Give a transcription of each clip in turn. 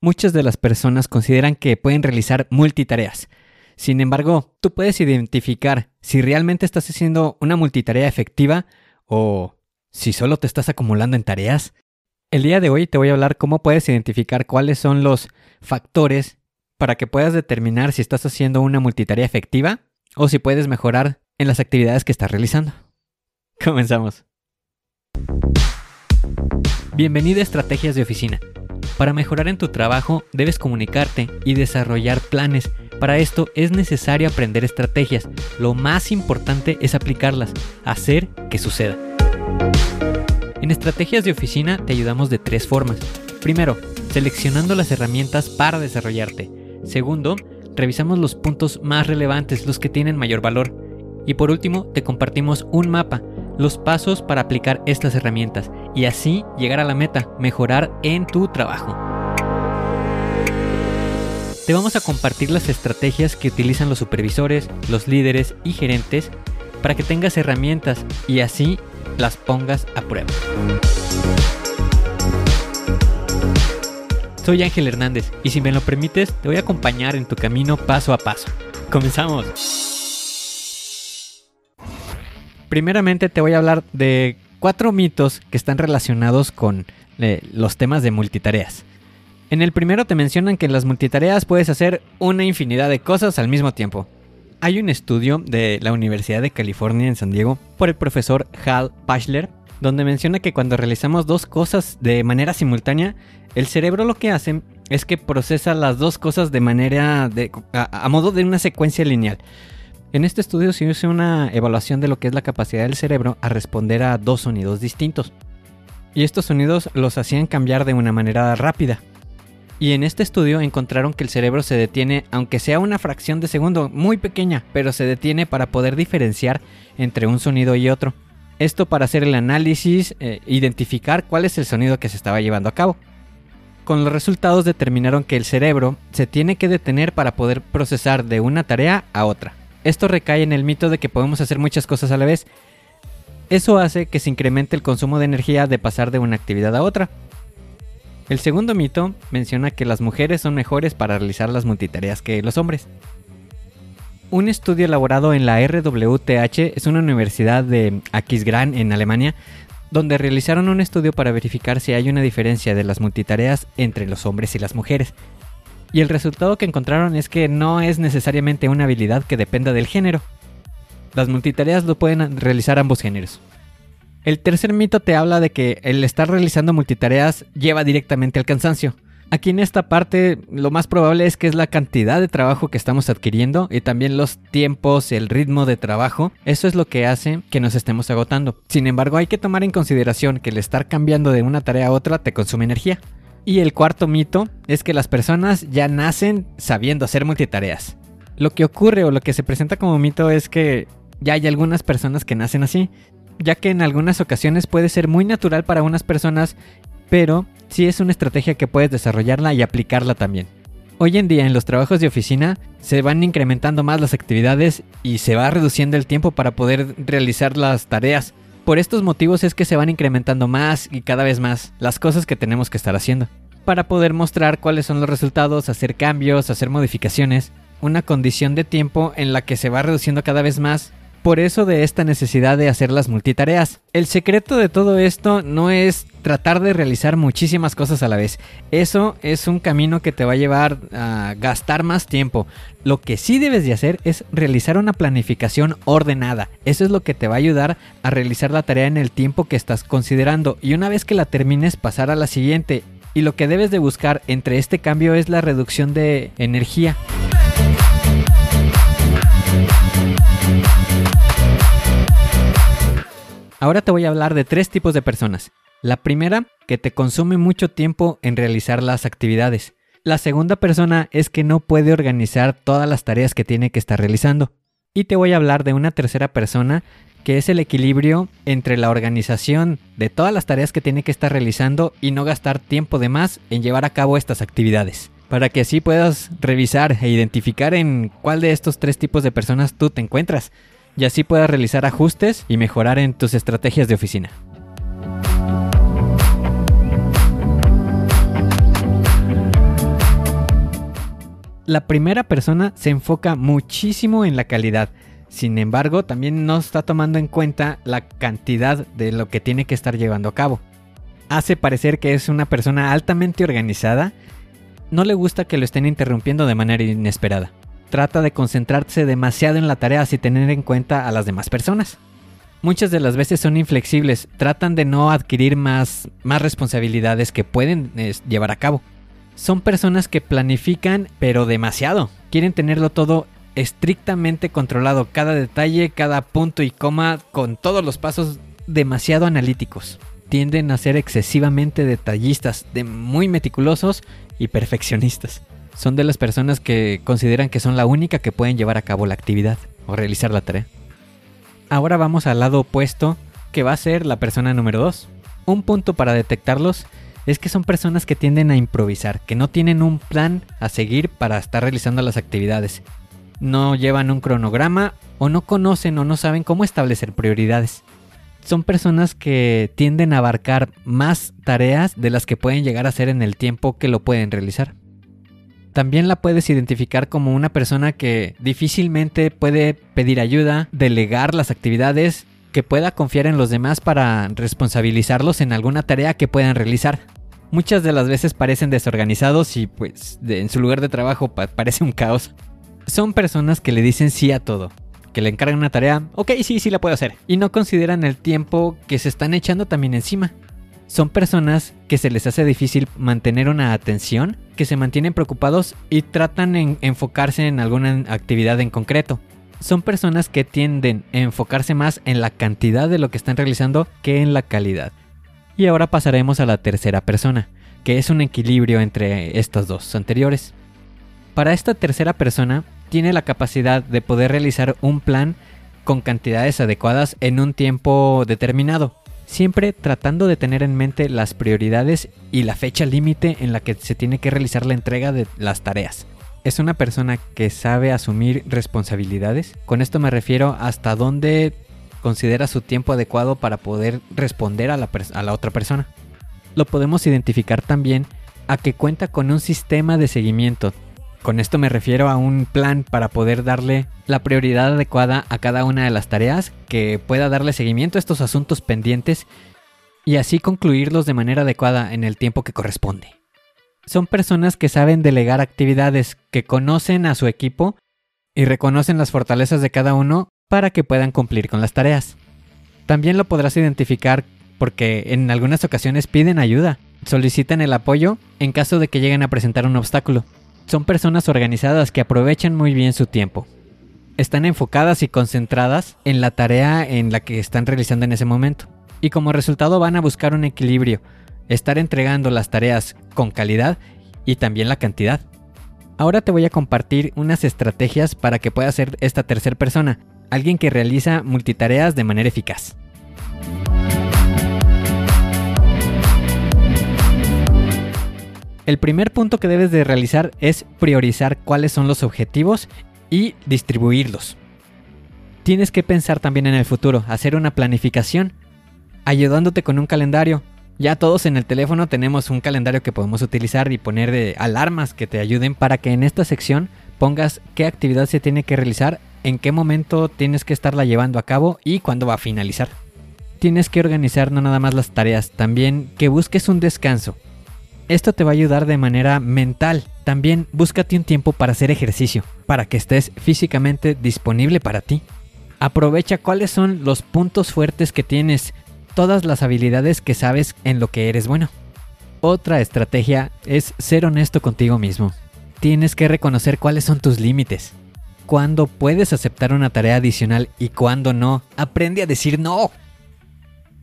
Muchas de las personas consideran que pueden realizar multitareas. Sin embargo, tú puedes identificar si realmente estás haciendo una multitarea efectiva o si solo te estás acumulando en tareas. El día de hoy te voy a hablar cómo puedes identificar cuáles son los factores para que puedas determinar si estás haciendo una multitarea efectiva o si puedes mejorar en las actividades que estás realizando. Comenzamos. Bienvenido a Estrategias de Oficina para mejorar en tu trabajo debes comunicarte y desarrollar planes. Para esto es necesario aprender estrategias. Lo más importante es aplicarlas, hacer que suceda. En estrategias de oficina te ayudamos de tres formas. Primero, seleccionando las herramientas para desarrollarte. Segundo, revisamos los puntos más relevantes, los que tienen mayor valor. Y por último, te compartimos un mapa los pasos para aplicar estas herramientas y así llegar a la meta, mejorar en tu trabajo. Te vamos a compartir las estrategias que utilizan los supervisores, los líderes y gerentes para que tengas herramientas y así las pongas a prueba. Soy Ángel Hernández y si me lo permites te voy a acompañar en tu camino paso a paso. Comenzamos. Primeramente te voy a hablar de cuatro mitos que están relacionados con eh, los temas de multitareas. En el primero te mencionan que en las multitareas puedes hacer una infinidad de cosas al mismo tiempo. Hay un estudio de la Universidad de California en San Diego por el profesor Hal Pachler, donde menciona que cuando realizamos dos cosas de manera simultánea, el cerebro lo que hace es que procesa las dos cosas de manera a modo de una secuencia lineal. En este estudio se hizo una evaluación de lo que es la capacidad del cerebro a responder a dos sonidos distintos. Y estos sonidos los hacían cambiar de una manera rápida. Y en este estudio encontraron que el cerebro se detiene, aunque sea una fracción de segundo muy pequeña, pero se detiene para poder diferenciar entre un sonido y otro. Esto para hacer el análisis, e identificar cuál es el sonido que se estaba llevando a cabo. Con los resultados determinaron que el cerebro se tiene que detener para poder procesar de una tarea a otra. Esto recae en el mito de que podemos hacer muchas cosas a la vez. Eso hace que se incremente el consumo de energía de pasar de una actividad a otra. El segundo mito menciona que las mujeres son mejores para realizar las multitareas que los hombres. Un estudio elaborado en la RWTH es una universidad de Aquisgrán en Alemania, donde realizaron un estudio para verificar si hay una diferencia de las multitareas entre los hombres y las mujeres. Y el resultado que encontraron es que no es necesariamente una habilidad que dependa del género. Las multitareas lo pueden realizar ambos géneros. El tercer mito te habla de que el estar realizando multitareas lleva directamente al cansancio. Aquí en esta parte lo más probable es que es la cantidad de trabajo que estamos adquiriendo y también los tiempos, el ritmo de trabajo. Eso es lo que hace que nos estemos agotando. Sin embargo, hay que tomar en consideración que el estar cambiando de una tarea a otra te consume energía. Y el cuarto mito es que las personas ya nacen sabiendo hacer multitareas. Lo que ocurre o lo que se presenta como mito es que ya hay algunas personas que nacen así, ya que en algunas ocasiones puede ser muy natural para unas personas, pero sí es una estrategia que puedes desarrollarla y aplicarla también. Hoy en día en los trabajos de oficina se van incrementando más las actividades y se va reduciendo el tiempo para poder realizar las tareas por estos motivos es que se van incrementando más y cada vez más las cosas que tenemos que estar haciendo. Para poder mostrar cuáles son los resultados, hacer cambios, hacer modificaciones, una condición de tiempo en la que se va reduciendo cada vez más por eso de esta necesidad de hacer las multitareas. El secreto de todo esto no es tratar de realizar muchísimas cosas a la vez. Eso es un camino que te va a llevar a gastar más tiempo. Lo que sí debes de hacer es realizar una planificación ordenada. Eso es lo que te va a ayudar a realizar la tarea en el tiempo que estás considerando. Y una vez que la termines pasar a la siguiente. Y lo que debes de buscar entre este cambio es la reducción de energía. Ahora te voy a hablar de tres tipos de personas. La primera, que te consume mucho tiempo en realizar las actividades. La segunda persona es que no puede organizar todas las tareas que tiene que estar realizando. Y te voy a hablar de una tercera persona que es el equilibrio entre la organización de todas las tareas que tiene que estar realizando y no gastar tiempo de más en llevar a cabo estas actividades. Para que así puedas revisar e identificar en cuál de estos tres tipos de personas tú te encuentras y así puedas realizar ajustes y mejorar en tus estrategias de oficina. La primera persona se enfoca muchísimo en la calidad, sin embargo también no está tomando en cuenta la cantidad de lo que tiene que estar llevando a cabo. Hace parecer que es una persona altamente organizada, no le gusta que lo estén interrumpiendo de manera inesperada. Trata de concentrarse demasiado en la tarea sin tener en cuenta a las demás personas muchas de las veces son inflexibles, tratan de no adquirir más, más responsabilidades que pueden llevar a cabo. Son personas que planifican pero demasiado, quieren tenerlo todo estrictamente controlado, cada detalle, cada punto y coma, con todos los pasos demasiado analíticos. Tienden a ser excesivamente detallistas, de muy meticulosos y perfeccionistas. Son de las personas que consideran que son la única que pueden llevar a cabo la actividad o realizar la tarea. Ahora vamos al lado opuesto, que va a ser la persona número 2. Un punto para detectarlos es que son personas que tienden a improvisar, que no tienen un plan a seguir para estar realizando las actividades. No llevan un cronograma o no conocen o no saben cómo establecer prioridades. Son personas que tienden a abarcar más tareas de las que pueden llegar a hacer en el tiempo que lo pueden realizar. También la puedes identificar como una persona que difícilmente puede pedir ayuda, delegar las actividades, que pueda confiar en los demás para responsabilizarlos en alguna tarea que puedan realizar. Muchas de las veces parecen desorganizados y pues en su lugar de trabajo parece un caos. Son personas que le dicen sí a todo, que le encargan una tarea, ok, sí, sí la puedo hacer, y no consideran el tiempo que se están echando también encima. Son personas que se les hace difícil mantener una atención, que se mantienen preocupados y tratan en enfocarse en alguna actividad en concreto. Son personas que tienden a enfocarse más en la cantidad de lo que están realizando que en la calidad. Y ahora pasaremos a la tercera persona, que es un equilibrio entre estas dos anteriores. Para esta tercera persona, tiene la capacidad de poder realizar un plan con cantidades adecuadas en un tiempo determinado siempre tratando de tener en mente las prioridades y la fecha límite en la que se tiene que realizar la entrega de las tareas. Es una persona que sabe asumir responsabilidades. Con esto me refiero hasta dónde considera su tiempo adecuado para poder responder a la, otra persona. Lo podemos identificar también a que cuenta con un sistema de seguimiento con esto me refiero a un plan para poder darle la prioridad adecuada a cada una de las tareas, que pueda darle seguimiento a estos asuntos pendientes y así concluirlos de manera adecuada en el tiempo que corresponde. Son personas que saben delegar actividades, que conocen a su equipo y reconocen las fortalezas de cada uno para que puedan cumplir con las tareas. También lo podrás identificar porque en algunas ocasiones piden ayuda, solicitan el apoyo en caso de que lleguen a presentar un obstáculo. Son personas organizadas que aprovechan muy bien su tiempo. Están enfocadas y concentradas en la tarea en la que están realizando en ese momento. Y como resultado van a buscar un equilibrio, estar entregando las tareas con calidad y también la cantidad. Ahora te voy a compartir unas estrategias para que puedas ser esta tercera persona, alguien que realiza multitareas de manera eficaz. El primer punto que debes de realizar es priorizar cuáles son los objetivos y distribuirlos. Tienes que pensar también en el futuro, hacer una planificación, ayudándote con un calendario. Ya todos en el teléfono tenemos un calendario que podemos utilizar y poner de alarmas que te ayuden para que en esta sección pongas qué actividad se tiene que realizar, en qué momento tienes que estarla llevando a cabo y cuándo va a finalizar. Tienes que organizar no nada más las tareas, también que busques un descanso. Esto te va a ayudar de manera mental. También búscate un tiempo para hacer ejercicio, para que estés físicamente disponible para ti. Aprovecha cuáles son los puntos fuertes que tienes, todas las habilidades que sabes en lo que eres bueno. Otra estrategia es ser honesto contigo mismo. Tienes que reconocer cuáles son tus límites. Cuándo puedes aceptar una tarea adicional y cuándo no. Aprende a decir no.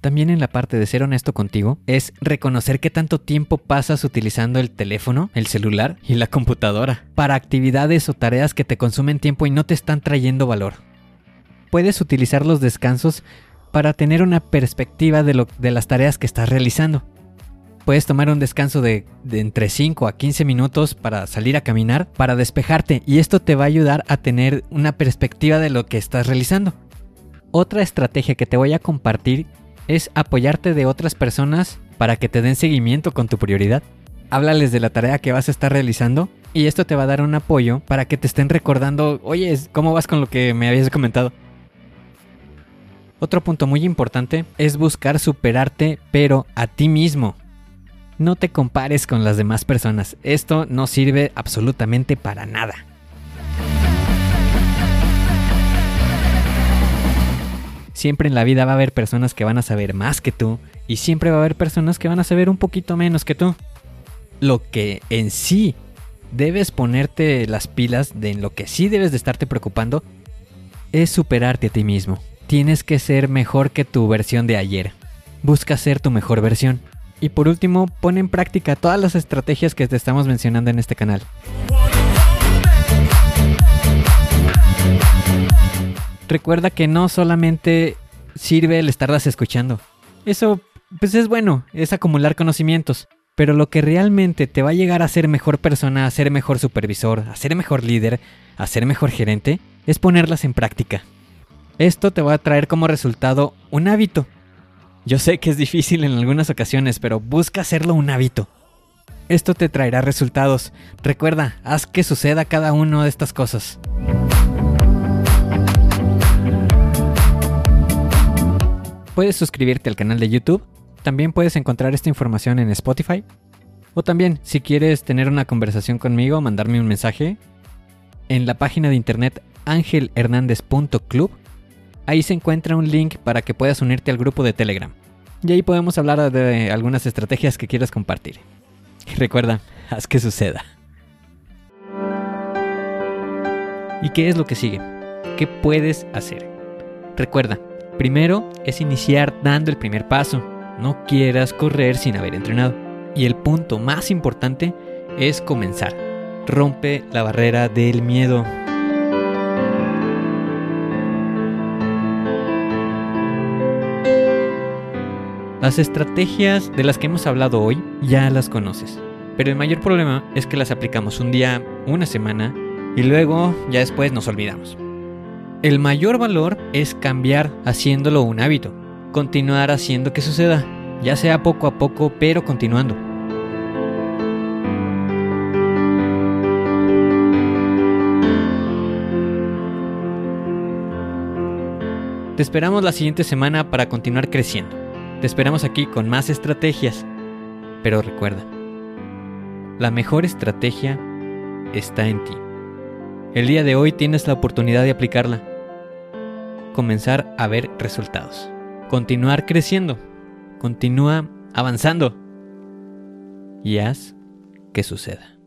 También en la parte de ser honesto contigo es reconocer qué tanto tiempo pasas utilizando el teléfono, el celular y la computadora para actividades o tareas que te consumen tiempo y no te están trayendo valor. Puedes utilizar los descansos para tener una perspectiva de, las tareas que estás realizando. Puedes tomar un descanso de, de, entre 5 a 15 minutos para salir a caminar, para despejarte, y esto te va a ayudar a tener una perspectiva de lo que estás realizando. Otra estrategia que te voy a compartir es apoyarte de otras personas para que te den seguimiento con tu prioridad. háblales de la tarea que vas a estar realizando y esto te va a dar un apoyo para que te estén recordando, oye, ¿cómo vas con lo que me habías comentado? Otro punto muy importante es buscar superarte, pero a ti mismo. No te compares con las demás personas, esto no sirve absolutamente para nada. Siempre en la vida va a haber personas que van a saber más que tú y siempre va a haber personas que van a saber un poquito menos que tú. Lo que en sí debes ponerte las pilas de en lo que sí debes de estarte preocupando es superarte a ti mismo. Tienes que ser mejor que tu versión de ayer. Busca ser tu mejor versión. Y por último, pon en práctica todas las estrategias que te estamos mencionando en este canal. Recuerda que no solamente sirve el estarlas escuchando. Eso, pues es bueno, es acumular conocimientos. Pero lo que realmente te va a llegar a ser mejor persona, a ser mejor supervisor, a ser mejor líder, a ser mejor gerente, es ponerlas en práctica. Esto te va a traer como resultado un hábito. Yo sé que es difícil en algunas ocasiones, pero busca hacerlo un hábito. Esto te traerá resultados. Recuerda, haz que suceda cada una de estas cosas. Puedes suscribirte al canal de YouTube. También puedes encontrar esta información en Spotify. O también, si quieres tener una conversación conmigo, mandarme un mensaje, en la página de internet angelhernandez.club, ahí se encuentra un link para que puedas unirte al grupo de Telegram. Y ahí podemos hablar de algunas estrategias que quieras compartir. Y recuerda, haz que suceda. ¿Y qué es lo que sigue? ¿Qué puedes hacer? Recuerda, Primero es iniciar dando el primer paso. No quieras correr sin haber entrenado. Y el punto más importante es comenzar. Rompe la barrera del miedo. Las estrategias de las que hemos hablado hoy ya las conoces, pero el mayor problema es que las aplicamos un día, una semana y luego ya después nos olvidamos. El mayor valor es cambiar haciéndolo un hábito, continuar haciendo que suceda, ya sea poco a poco, pero continuando. Te esperamos la siguiente semana para continuar creciendo. Te esperamos aquí con más estrategias. Pero recuerda, la mejor estrategia está en ti. El día de hoy tienes la oportunidad de aplicarla comenzar a ver resultados. Continuar creciendo. Continúa avanzando. Y haz que suceda.